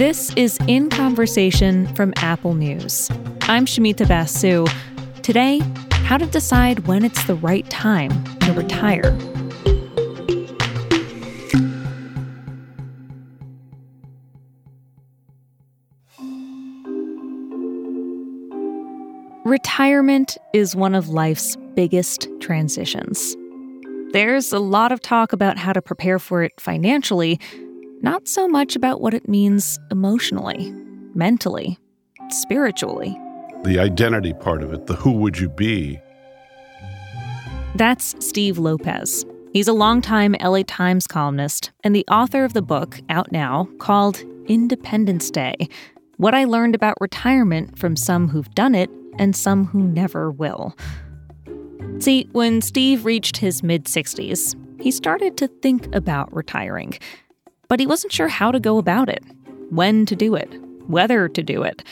This is In Conversation from Apple News. I'm Shumita Basu. Today, how to decide when it's the right time to retire. Retirement is one of life's biggest transitions. There's a lot of talk about how to prepare for it financially, not so much about what it means emotionally, mentally, spiritually. The identity part of it, the who would you be. That's Steve Lopez. He's a longtime LA Times columnist and the author of the book out now called Independence Day What I Learned About Retirement from Some Who've Done It and Some Who Never Will. See, when Steve reached his mid 60s, he started to think about retiring but he wasn't sure how to go about it, when to do it, whether to do it,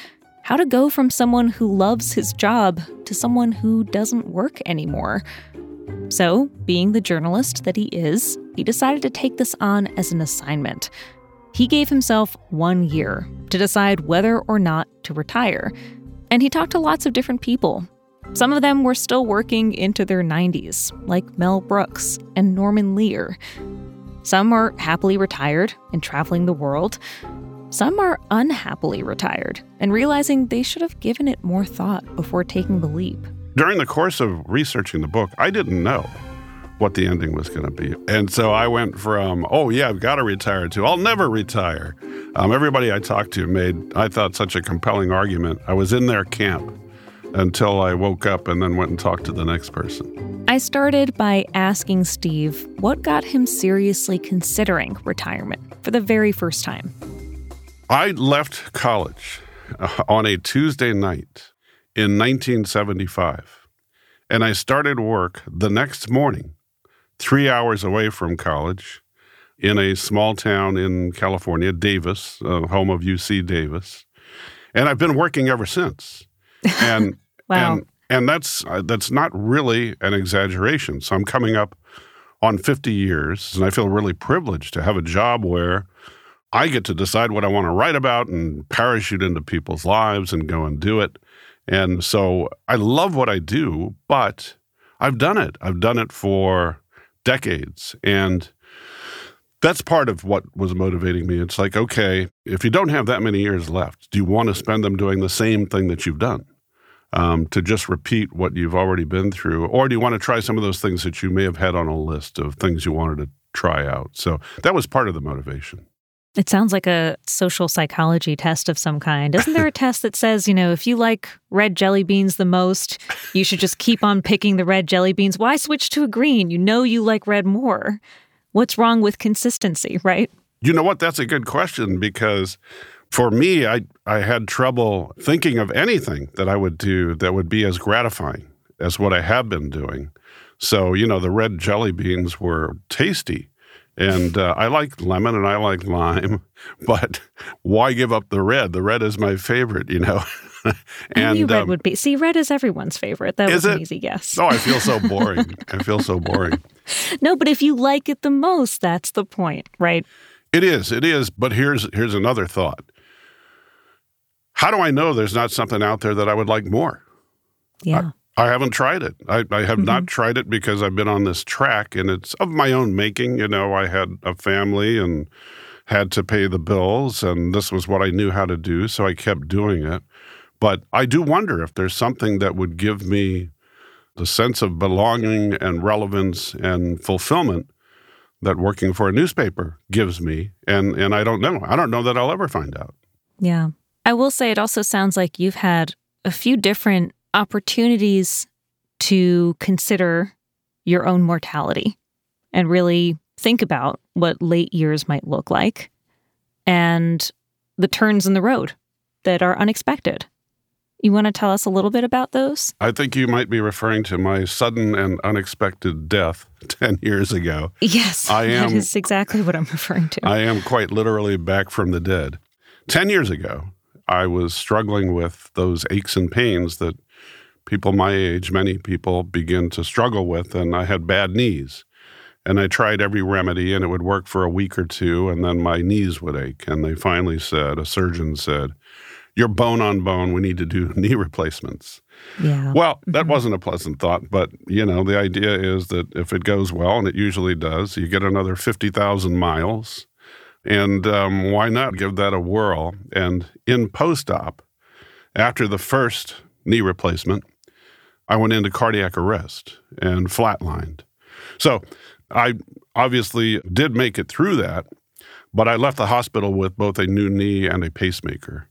how to go from someone who loves his job to someone who doesn't work anymore. So, being the journalist that he is, he decided to take this on as an assignment. He gave himself one year to decide whether or not to retire. And he talked to lots of different people. Some of them were still working into their 90s, like Mel Brooks and Norman Lear. Some are happily retired and traveling the world. Some are unhappily retired and realizing they should have given it more thought before taking the leap. During the course of researching the book, I didn't know what the ending was going to be. And so I went from, oh, yeah, I've got to retire to, I'll never retire. Um, everybody I talked to made, I thought, such a compelling argument. I was in their camp until I woke up and then went and talked to the next person. I started by asking Steve what got him seriously considering retirement for the very first time. I left college uh, on a Tuesday night in 1975, and I started work the next morning, three hours away from college, in a small town in California, Davis, uh, home of UC Davis. And I've been working ever since and wow. and and that's uh, that's not really an exaggeration. So I'm coming up on 50 years, and I feel really privileged to have a job where I get to decide what I want to write about and parachute into people's lives and go and do it. And so I love what I do, but I've done it. I've done it for decades. And that's part of what was motivating me. It's like, okay, if you don't have that many years left, do you want to spend them doing the same thing that you've done? um, to just repeat what you've already been through? Or do you want to try some of those things that you may have had on a list of things you wanted to try out? So that was part of the motivation. It sounds like a social psychology test of some kind. Isn't there a test that says, you know, if you like red jelly beans the most, you should just keep on picking the red jelly beans? Why switch to a green? You know you like red more. What's wrong with consistency, right? You know what? That's a good question because for me, I, I had trouble thinking of anything that I would do that would be as gratifying as what I have been doing. So, you know, the red jelly beans were tasty. And uh, I like lemon and I like lime, but why give up the red? The red is my favorite, you know. and I knew red um, would be. See, red is everyone's favorite. That was it? an easy guess. Oh, I feel so boring. I feel so boring. No, but if you like it the most, that's the point, right? It is. It is. But here's here's another thought. How do I know there's not something out there that I would like more? Yeah. I, I haven't tried it. I, I have mm-hmm. not tried it because I've been on this track and it's of my own making. You know, I had a family and had to pay the bills, and this was what I knew how to do. So I kept doing it. But I do wonder if there's something that would give me the sense of belonging and relevance and fulfillment that working for a newspaper gives me. And, and I don't know. I don't know that I'll ever find out. Yeah. I will say it also sounds like you've had a few different opportunities to consider your own mortality and really think about what late years might look like and the turns in the road that are unexpected. You want to tell us a little bit about those? I think you might be referring to my sudden and unexpected death 10 years ago. Yes, I am, that is exactly what I'm referring to. I am quite literally back from the dead. 10 years ago, I was struggling with those aches and pains that people my age, many people begin to struggle with. And I had bad knees. And I tried every remedy and it would work for a week or two. And then my knees would ache. And they finally said, a surgeon said, You're bone on bone. We need to do knee replacements. Yeah. Well, that mm-hmm. wasn't a pleasant thought, but you know, the idea is that if it goes well, and it usually does, you get another 50,000 miles. And um, why not give that a whirl? And in post op, after the first knee replacement, I went into cardiac arrest and flatlined. So I obviously did make it through that, but I left the hospital with both a new knee and a pacemaker.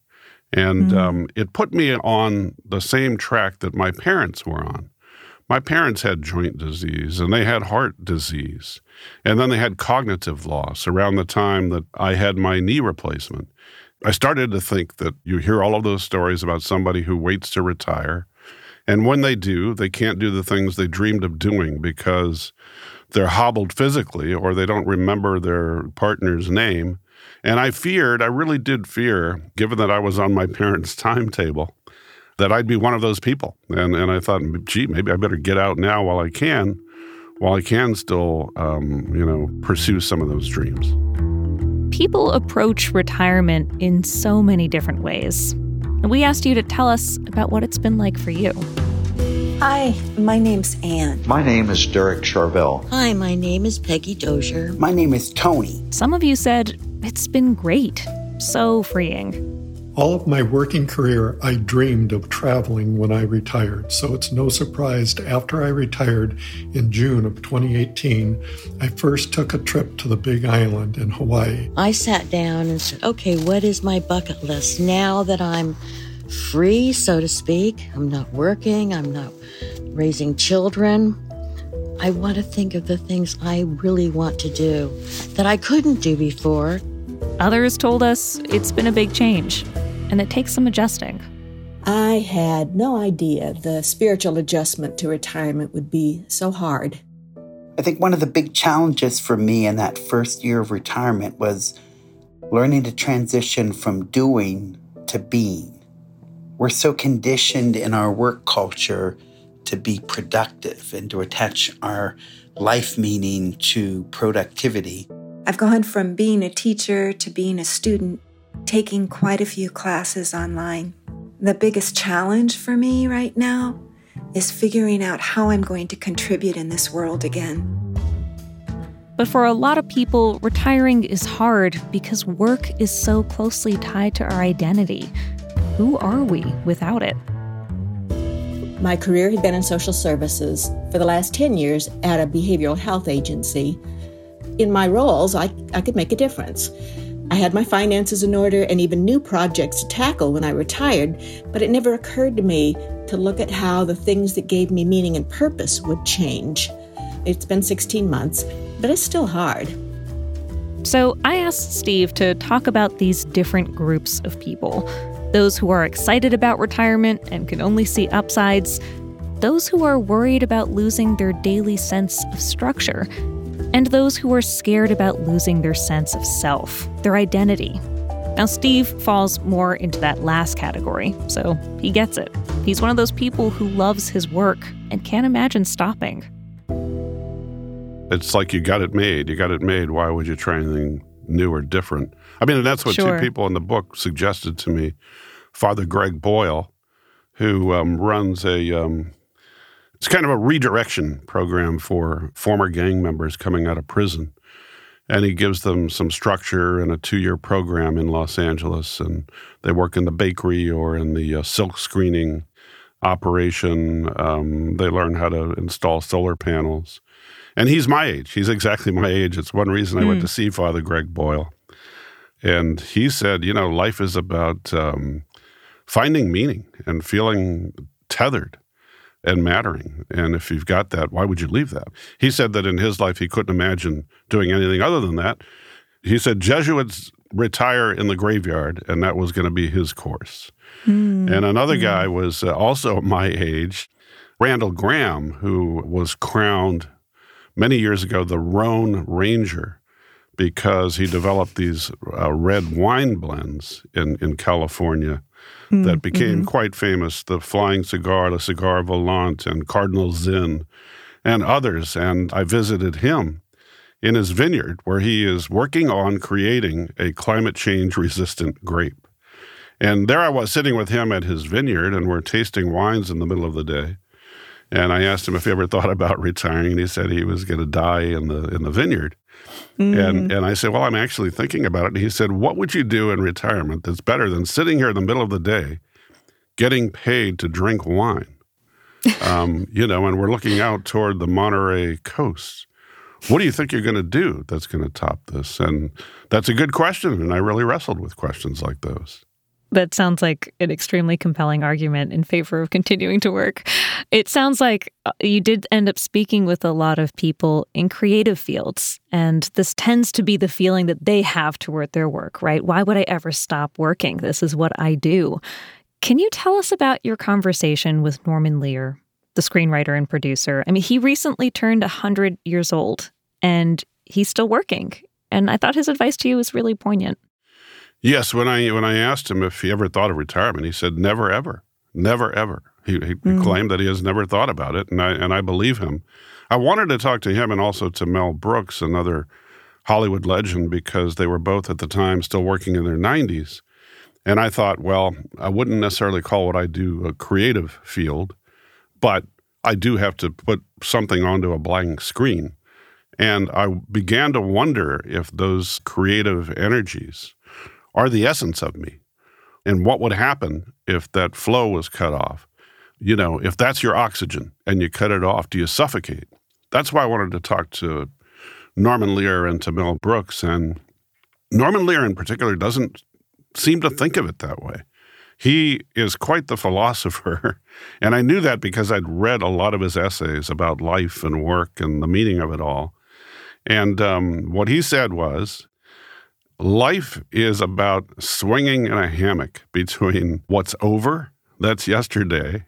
And mm um, it put me on the same track that my parents were on. My parents had joint disease and they had heart disease. And then they had cognitive loss around the time that I had my knee replacement. I started to think that you hear all of those stories about somebody who waits to retire. And when they do, they can't do the things they dreamed of doing because they're hobbled physically or they don't remember their partner's name. And I feared, I really did fear, given that I was on my parents' timetable, that I'd be one of those people. And, and I thought, gee, maybe I better get out now while I can, while I can still, um, you know, pursue some of those dreams. People approach retirement in so many different ways. And we asked you to tell us about what it's been like for you. Hi, my name's Anne. My name is Derek Charvel. Hi, my name is Peggy Dozier. My name is Tony. Some of you said it's been great, so freeing. All of my working career, I dreamed of traveling when I retired. So it's no surprise after I retired in June of 2018, I first took a trip to the Big Island in Hawaii. I sat down and said, okay, what is my bucket list now that I'm free, so to speak? I'm not working, I'm not raising children. I want to think of the things I really want to do that I couldn't do before. Others told us it's been a big change and it takes some adjusting. I had no idea the spiritual adjustment to retirement would be so hard. I think one of the big challenges for me in that first year of retirement was learning to transition from doing to being. We're so conditioned in our work culture to be productive and to attach our life meaning to productivity. I've gone from being a teacher to being a student taking quite a few classes online. The biggest challenge for me right now is figuring out how I'm going to contribute in this world again. But for a lot of people, retiring is hard because work is so closely tied to our identity. Who are we without it? My career had been in social services for the last 10 years at a behavioral health agency. In my roles, I, I could make a difference. I had my finances in order and even new projects to tackle when I retired, but it never occurred to me to look at how the things that gave me meaning and purpose would change. It's been 16 months, but it's still hard. So I asked Steve to talk about these different groups of people those who are excited about retirement and can only see upsides, those who are worried about losing their daily sense of structure and those who are scared about losing their sense of self, their identity. Now, Steve falls more into that last category, so he gets it. He's one of those people who loves his work and can't imagine stopping. It's like you got it made. You got it made. Why would you try anything new or different? I mean, and that's what sure. two people in the book suggested to me. Father Greg Boyle, who um, runs a um, it's kind of a redirection program for former gang members coming out of prison. And he gives them some structure and a two year program in Los Angeles. And they work in the bakery or in the uh, silk screening operation. Um, they learn how to install solar panels. And he's my age. He's exactly my age. It's one reason I mm. went hmm. to see Father Greg Boyle. And he said, you know, life is about um, finding meaning and feeling tethered and mattering. And if you've got that, why would you leave that? He said that in his life, he couldn't imagine doing anything other than that. He said Jesuits retire in the graveyard, and that was going to be his course. Mm. And another mm. guy was uh, also my age, Randall Grahm, who was crowned many years ago the Rhone Ranger because he developed these uh, red wine blends in, in California mm, that became mm-hmm. quite famous the Flying Cigar, the Cigar Volant, and Cardinal Zin, and others. And I visited him. in his vineyard where he is working on creating a climate change resistant grape. And there I was sitting with him at his vineyard, and we're tasting wines in the middle of the day. And I asked him if he ever thought about retiring, and he said he was going to die in the in the vineyard. Mm. And and I said, well, I'm actually thinking about it. And he said, what would you do in retirement that's better than sitting here in the middle of the day, getting paid to drink wine? um, you know, and we're looking out toward the Monterey coast. What do you think you're going to do that's going to top this? And that's a good question. And I really wrestled with questions like those. That sounds like an extremely compelling argument in favor of continuing to work. It sounds like uh, you did end up speaking with a lot of people in creative fields, and this tends to be the feeling that they have toward their work, right? Why would I ever stop working? This is what I do. Can you tell us about your conversation with Norman Lear, the screenwriter and producer? I mean, he recently turned 100 years old and he's still working. And I thought his advice to you was really poignant. Yes, when I when I asked him if he ever thought of retirement, he said never ever, never ever. He, he mm. claimed that he has never thought about it, and I and I believe him. I wanted to talk to him and also to Mel Brooks, another Hollywood legend, because they were both at the time still working in their 90s. And I thought, well, I wouldn't necessarily call what I do a creative field, but I do have to put something onto a blank screen. And I began to wonder if those creative energies are the essence of me. And what would happen if that flow was cut off? You know, if that's your oxygen and you cut it off, do you suffocate? That's why I wanted to talk to Norman Lear and to Mel Brooks. And Norman Lear, in particular, doesn't seem to think of it that way. He is quite the philosopher. And I knew that because I'd read a lot of his essays about life and work and the meaning of it all. And um, what he said was life is about swinging in a hammock between what's over, that's yesterday,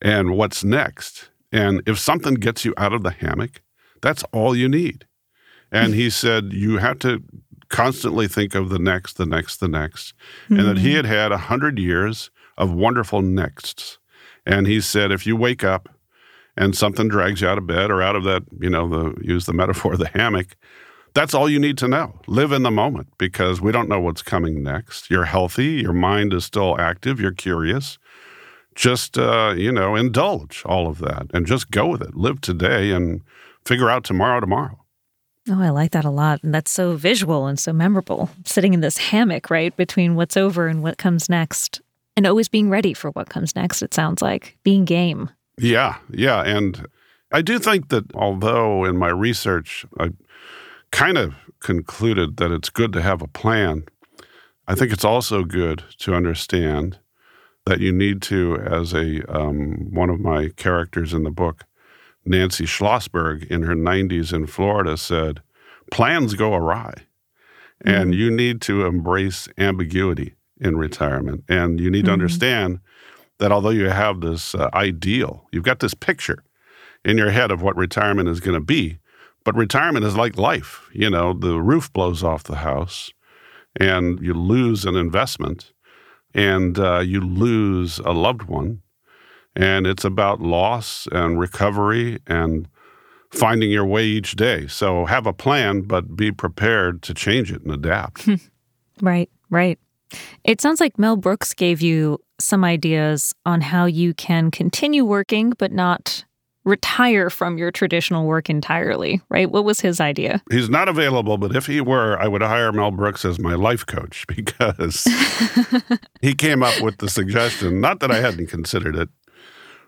and what's next. And if something gets you out of the hammock, that's all you need. And he said, you have to constantly think of the next, the next, the next, mm-hmm. and that he had had a hundred years of wonderful nexts. And he said, if you wake up and something drags you out of bed or out of that, you know, the use the metaphor, the hammock, that's all you need to know. Live in the moment because we don't know what's coming next. You're healthy, your mind is still active, you're curious. Just, uh, you know, indulge all of that and just go with it. Live today and figure out tomorrow, tomorrow. Oh, I like that a lot. And that's so visual and so memorable. Sitting in this hammock, right, between what's over and what comes next. And always being ready for what comes next, it sounds like. Being game. Yeah, yeah. And I do think that although in my research, I kind of concluded that it's good to have a plan. I think it's also good to understand that you need to, as a um, one of my characters in the book, Nancy Schlossberg, in her 90s in Florida, said, "Plans go awry, mm-hmm. and you need to embrace ambiguity in retirement, and you need mm-hmm. to understand." That although you have this uh, ideal, you've got this picture in your head of what retirement is going to be, but retirement is like life. You know, the roof blows off the house and you lose an investment and uh, you lose a loved one. And it's about loss and recovery and finding your way each day. So have a plan, but be prepared to change it and adapt. right, right. It sounds like Mel Brooks gave you some ideas on how you can continue working, but not retire from your traditional work entirely, right? What was his idea? He's not available, but if he were, I would hire Mel Brooks as my life coach because he came up with the suggestion, not that I hadn't considered it.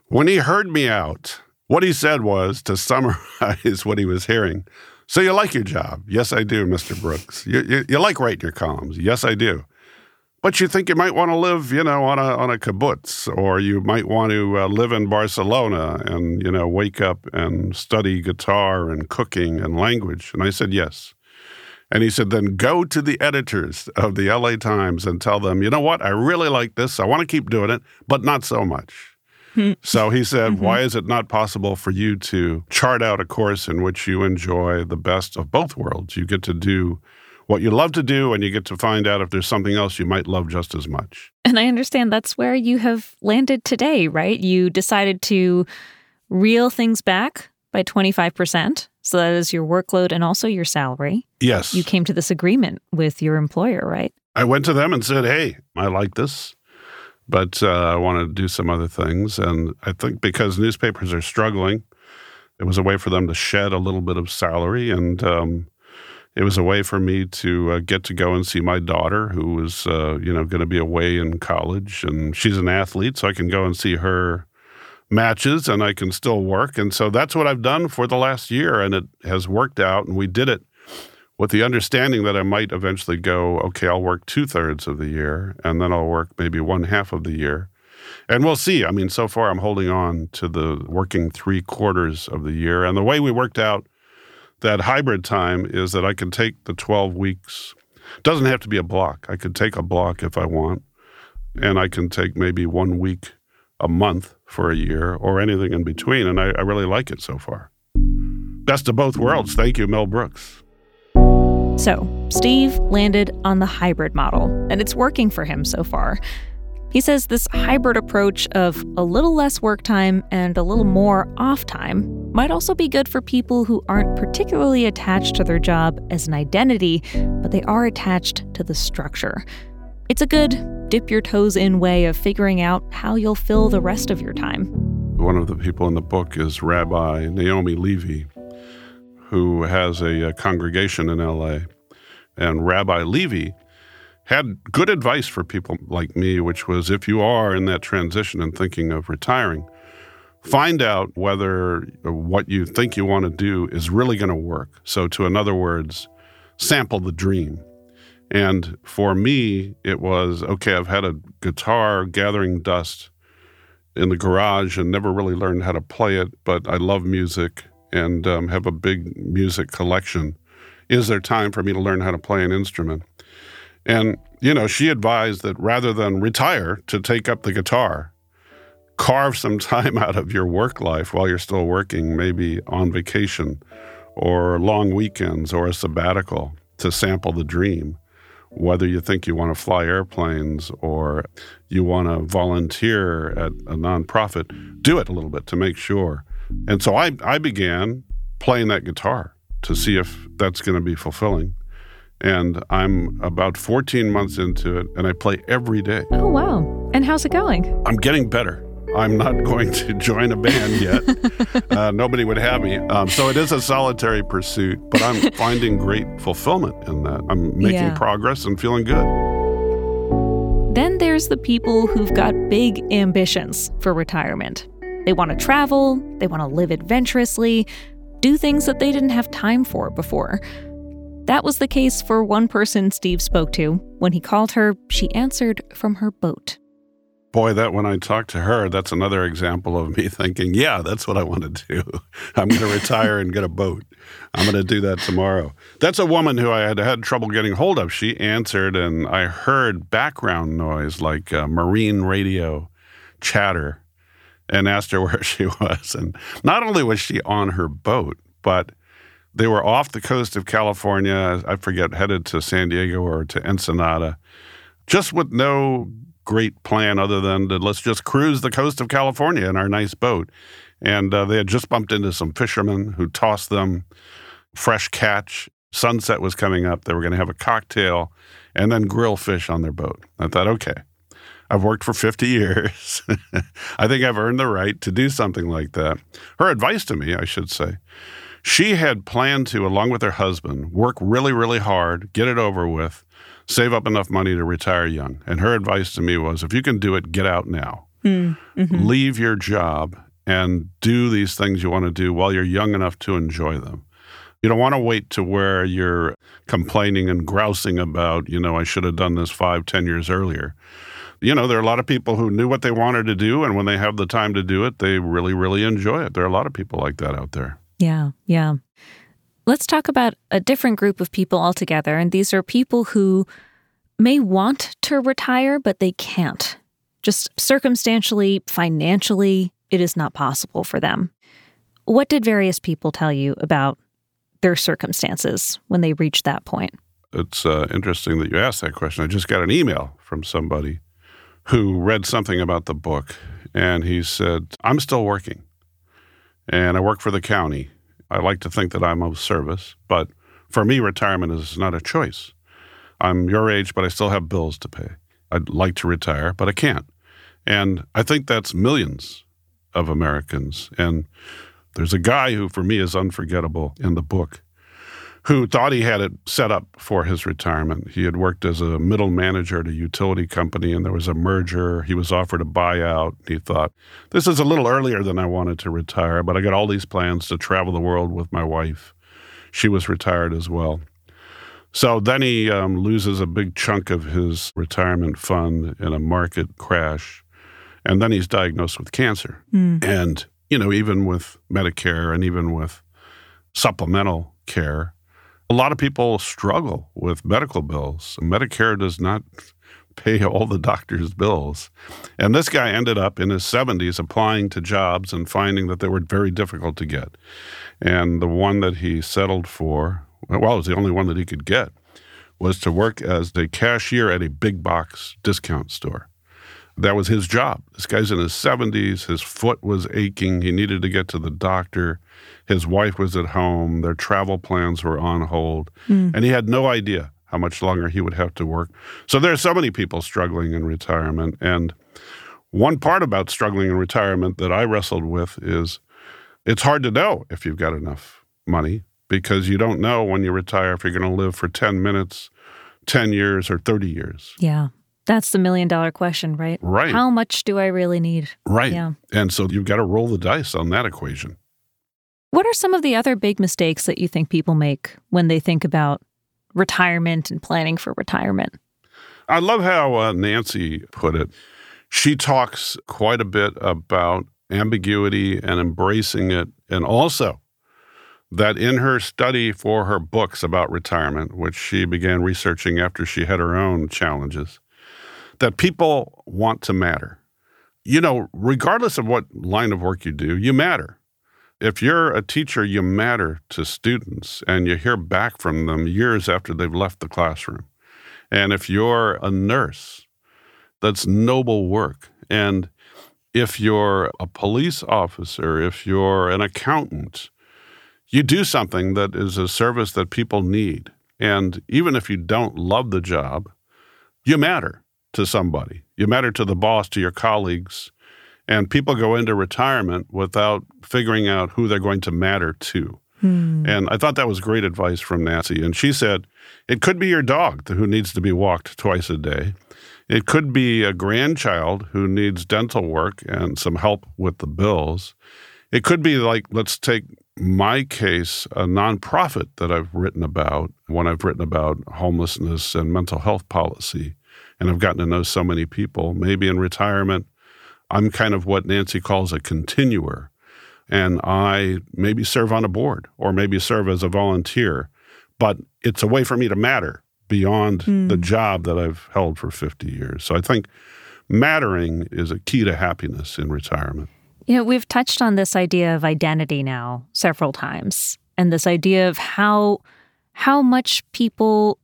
When he heard me out, what he said was to summarize what he was hearing. So you like your job? Yes, I do, Mr. Brooks. You, you, you like writing your columns? Yes, I do. But you think you might want to live, you know, on a on a kibbutz, or you might want to uh, live in Barcelona and you know wake up and study guitar and cooking and language. And I said yes. And he said, then go to the editors of the LA Times and tell them, you know what, I really like this. I want to keep doing it, but not so much. Hmm. so he said, mm-hmm. why is it not possible for you to chart out a course in which you enjoy the best of both worlds? You get to do what you love to do and you get to find out if there's something else you might love just as much. And I understand that's where you have landed today, right? You decided to reel things back, by 25%. So that is your workload and also your salary. Yes. You came to this agreement with your employer, right? I went to them and said, hey, I like this, but uh, I want to do some other things. And I think because newspapers are struggling, it was a way for them to shed a little bit of salary. And um, it was a way for me to uh, get to go and see my daughter, who was, uh, you know, going to be away in college, and she's an athlete, so I can go and see her matches, and I can still work. And so that's what I've done for the last year, and it has worked out. And we did it with the understanding that I might eventually go, okay, I'll work two thirds of the year, and then I'll work maybe one half of the year. And we'll see. I mean, so far I'm holding on to the working three quarters of the year. And the way we worked out that hybrid time is that I can take the 12 weeks. Doesn't have to be a block. I could take a block if I want, and I can take maybe one week a month for a year or anything in between. And I, I really like it so far. Best of both worlds. Thank you, Mel Brooks. So, Steve landed on the hybrid model, and it's working for him so far. He says this hybrid approach of a little less work time and a little more off time might also be good for people who aren't particularly attached to their job as an identity, but they are attached to the structure. It's a good dip your toes in way of figuring out how you'll fill the rest of your time. One of the people in the book is Rabbi Naomi Levy, who has a, a congregation in LA. And Rabbi Levy had good advice for people like me, which was if you are in that transition and thinking of retiring, find out whether what you think you want to do is really going to work. So, to in other words, sample the dream. And for me, it was okay, I've had a guitar gathering dust in the garage and never really learned how to play it, but I love music and um, have a big music collection. Is there time for me to learn how to play an instrument? And, you know, she advised that rather than retire to take up the guitar, carve some time out of your work life while you're still working, maybe on vacation or long weekends or a sabbatical to sample the dream. Whether you think you want to fly airplanes or you want to volunteer at a nonprofit, do it a little bit to make sure. And so I, I began playing that guitar to see if that's going to be fulfilling and I'm about 14 months into it, and I play every day. Oh, wow. And how's it going? I'm getting better. I'm not going to join a band yet. uh, nobody would have me. Um, so it is a solitary pursuit, but I'm finding great fulfillment in that. I'm making yeah. progress and feeling good. Then there's the people who've got big ambitions for retirement. They want to travel, they want to live adventurously, do things that they didn't have time for before. That was the case for one person Steve spoke to. When he called her, she answered from her boat. Boy, that when I talked to her, that's another example of me thinking, yeah, that's what I want to do. I'm going to retire and get a boat. I'm going to do that tomorrow. That's a woman who I had had trouble getting hold of. She answered, and I heard background noise like uh, marine radio chatter and asked her where she was. And not only was she on her boat, but they were off the coast of California, I forget, headed to San Diego or to Ensenada, just with no great plan other than to let's just cruise the coast of California in our nice boat. And uh, they had just bumped into some fishermen who tossed them fresh catch. Sunset was coming up. They were going to have a cocktail and then grill fish on their boat. I thought, okay, I've worked for 50 years. I think I've earned the right to do something like that. Her advice to me, I should say, she had planned to, along with her husband, work really, really hard, get it over with, save up enough money to retire young. And her advice to me was if you can do it, get out now. Mm, mm-hmm. Leave your job and do these things you want to do while you're young enough to enjoy them. You don't want to wait to where you're complaining and grousing about, you know, I should have done this five, ten years earlier. You know, there are a lot of people who knew what they wanted to do, and when they have the time to do it, they really, really enjoy it. There are a lot of people like that out there. Yeah, yeah. Let's talk about a different group of people altogether. And these are people who may want to retire, but they can't. Just circumstantially, financially, it is not possible for them. What did various people tell you about their circumstances when they reached that point? It's uh, interesting that you asked that question. I just got an email from somebody who read something about the book, and he said, I'm still working. and I work for the county. I like to think that I'm of service, but for me, retirement is not a choice. I'm your age, but I still have bills to pay. I'd like to retire, but I can't. And I think that's millions of Americans. And there's a guy who, for me, is unforgettable in the book who thought he had it set up for his retirement. He had worked as a middle manager at a utility company and there was a merger. He was offered a buyout. He thought, this is a little earlier than I wanted to retire, but I got all these plans to travel the world with my wife. She was retired as well. So then he um, loses a big chunk of his retirement fund in a market crash. And then he's diagnosed with cancer. Mm. And, you know, even with Medicare and even with supplemental care, a lot of people struggle with medical bills. Medicare does not pay all the doctor's bills. And this guy ended up in his 70s applying to jobs and finding that they were very difficult to get. And the one that he settled for, well, it was the only one that he could get, was to work as a cashier at a big box discount store. That was his job. This guy's in his 70s. His foot was aching. He needed to get to the doctor. His wife was at home. Their travel plans were on hold. Mm. And he had no idea how much longer he would have to work. So there are so many people struggling in retirement. And one part about struggling in retirement that I wrestled with is it's hard to know if you've got enough money because you don't know when you retire if you're going to live for 10 minutes, 10 years, or 30 years. Yeah. That's the million dollar question, right? Right. How much do I really need? Right. Yeah. And so you've got to roll the dice on that equation. What are some of the other big mistakes that you think people make when they think about retirement and planning for retirement? I love how uh, Nancy put it. She talks quite a bit about ambiguity and embracing it, and also that in her study for her books about retirement, which she began researching after she had her own challenges, that people want to matter. You know, regardless of what line of work you do, you matter. If you're a teacher, you matter to students and you hear back from them years after they've left the classroom. And if you're a nurse, that's noble work. And if you're a police officer, if you're an accountant, you do something that is a service that people need. And even if you don't love the job, you matter to somebody. You matter to the boss, to your colleagues. And people go into retirement without figuring out who they're going to matter to. Hmm. And I thought that was great advice from Nancy. And she said, it could be your dog who needs to be walked twice a day. It could be a grandchild who needs dental work and some help with the bills. It could be like, let's take my case, a nonprofit that I've written about when I've written about homelessness and mental health policy. And I've gotten to know so many people. Maybe in retirement, I'm kind of what Nancy calls a continuer. And I maybe serve on a board or maybe serve as a volunteer, but it's a way for me to matter beyond mm. the job that I've held for 50 years. So I think mattering is a key to happiness in retirement. You know, we've touched on this idea of identity now several times and this idea of how how much people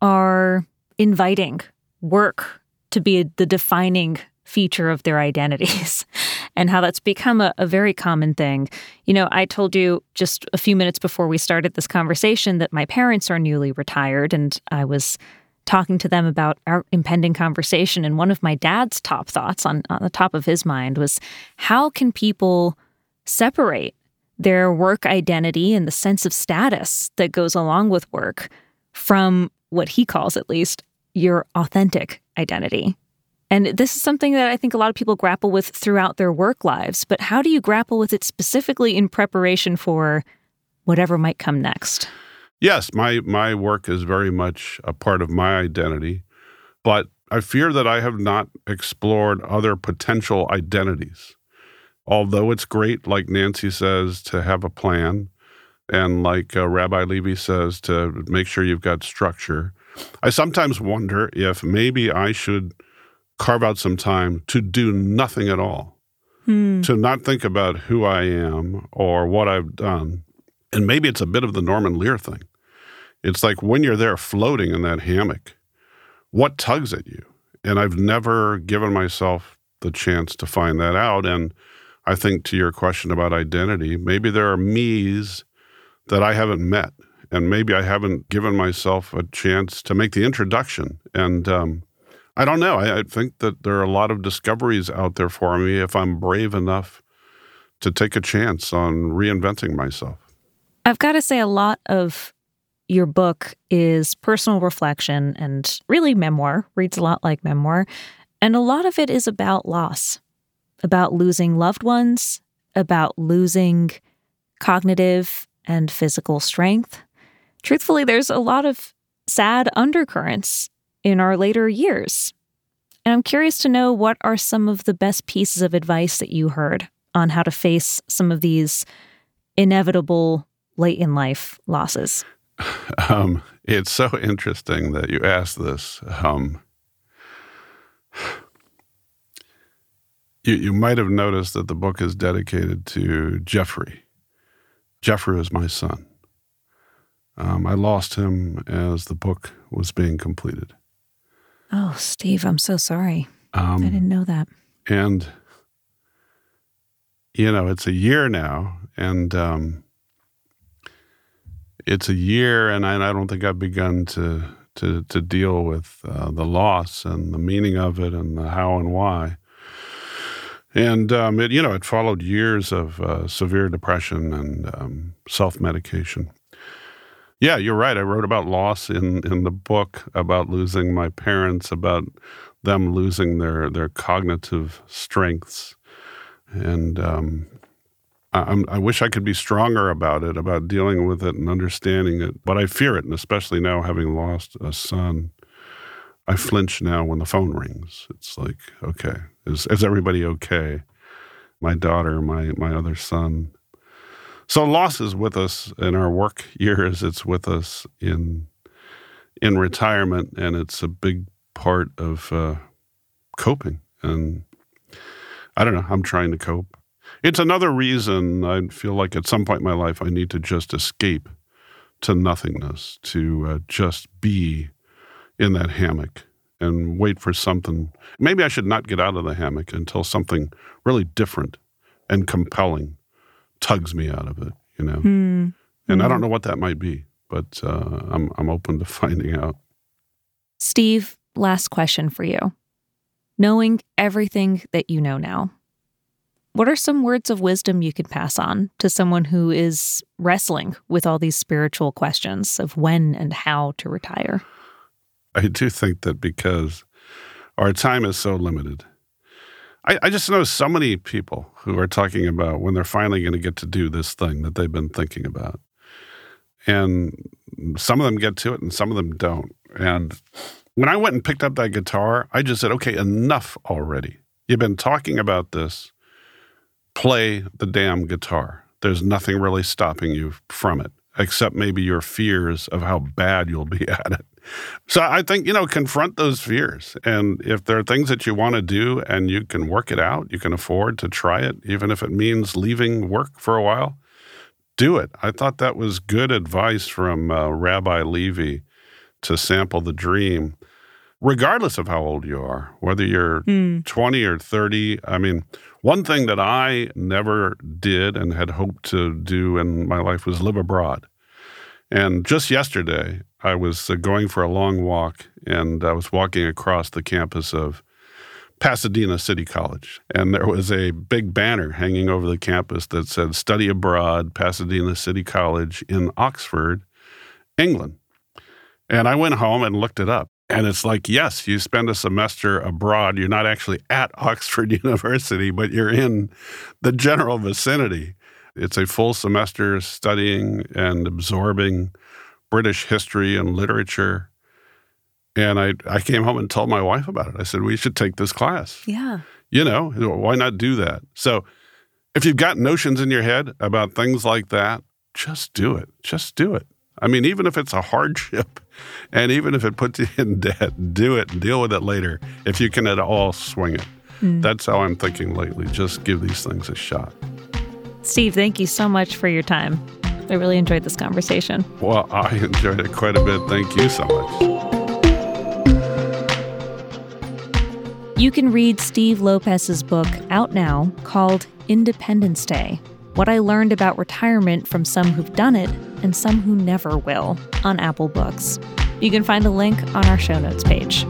are inviting work to be the defining feature of their identities and how that's become a, a, very common thing. You know, I told you just a few minutes before we started this conversation that my parents are newly retired, and I was talking to them about our impending conversation. And one of my dad's top thoughts on, on the top of his mind was how can people separate their work identity and the sense of status that goes along with work from what he calls, at least, your authentic identity. And this is something that I think a lot of people grapple with throughout their work lives. But how do you grapple with it specifically in preparation for whatever might come next? Yes, my my work is very much a part of my identity, but I fear that I have not explored other potential identities. Although it's great, like Nancy says, to have a plan, and like uh, Rabbi Levy says, to make sure you've got structure. I sometimes wonder if maybe I should carve out some time to do nothing at all, hmm. to not think about who I am or what I've done. And maybe it's a bit of the Norman Lear thing. It's like when you're there floating in that hammock, what tugs at you? And I've never given myself the chance to find that out. And I think to your question about identity, maybe there are me's that I haven't met, and maybe I haven't given myself a chance to make the introduction. And um, I don't know. I, I think that there are a lot of discoveries out there for me if I'm brave enough to take a chance on reinventing myself. I've got to say, a lot of your book is personal reflection and really memoir, reads a lot like memoir. And a lot of it is about loss, about losing loved ones, about losing cognitive and physical strength. Truthfully, there's a lot of sad undercurrents in our later years. And I'm curious to know what are some of the best pieces of advice that you heard on how to face some of these inevitable late in life losses? Um, it's so interesting that you asked this. Um, you, you might have noticed that the book is dedicated to Jeffrey. Jeffrey is my son. Um, I lost him as the book was being completed. Oh, Steve, I'm so sorry. Um, I didn't know that. And, you know, it's a year now, and um, it's a year, and I, I, don't think I've begun to to to deal with uh, the loss and the meaning of it and the how and why. And um, it, you know, it followed years of uh, severe depression and um, self medication. Yeah, you're right. I wrote about loss in in the book about losing my parents, about them losing their their cognitive strengths, and um, I, I wish I could be stronger about it, about dealing with it and understanding it. But I fear it, and especially now having lost a son, I flinch now when the phone rings. It's like, okay, is is everybody okay? My daughter, my my other son, so loss is with us in our work years. It's with us in in retirement, and it's a big part of uh, coping. And I don't know. I'm trying to cope. It's another reason I feel like at some point in my life I need to just escape to nothingness, to uh, just be in that hammock and wait for something. Maybe I should not get out of the hammock until something really different and compelling tugs me out of it, you know. Mm. And mm. I don't hmm. know what that might be, but uh, I'm I'm open to finding out. Steve, last question for you. Knowing everything that you know now, what are some words of wisdom you could pass on to someone who is wrestling with all these spiritual questions of when and how to retire? I do think that because our time is so limited, I, I just know so many people who are talking about when they're finally going to get to do this thing that they've been thinking about. And some of them get to it and some of them don't. And when I went and picked up that guitar, I just said, okay, enough already. You've been talking about this. Play the damn guitar. There's nothing really stopping you from it, except maybe your fears of how bad you'll be at it. So I think, you know, confront those fears. And if there are things that you want to do and you can work it out, you can afford to try it, even if it means leaving work for a while, do it. I thought that was good advice from uh, Rabbi Levy to sample the dream, regardless of how old you are, whether you're mm. 20 or 30. I mean, one thing that I never did and had hoped to do in my life was live abroad. And just yesterday, I was uh, going for a long walk and I was walking across the campus of Pasadena City College. And there was a big banner hanging over the campus that said, Study Abroad, Pasadena City College in Oxford, England. And I went home and looked it up. And it's like, yes, you spend a semester abroad. You're not actually at Oxford University, but you're in the general vicinity. It's a full semester studying and absorbing British history and literature. And I, I came home and told my wife about it. I said, we should take this class. Yeah. You know, why not do that? So if you've got notions in your head about things like that, just do it. Just do it. I mean, even if it's a hardship and even if it puts you in debt, do it and deal with it later if you can at all swing it. Mm. That's how I'm thinking lately. Just give these things a shot. Steve, thank you so much for your time. I really enjoyed this conversation. Well, I enjoyed it quite a bit. Thank you so much. You can read Steve Lopez's book out now called Independence Day What I Learned About Retirement from Some Who've Done It and Some Who Never Will on Apple Books. You can find a link on our show notes page.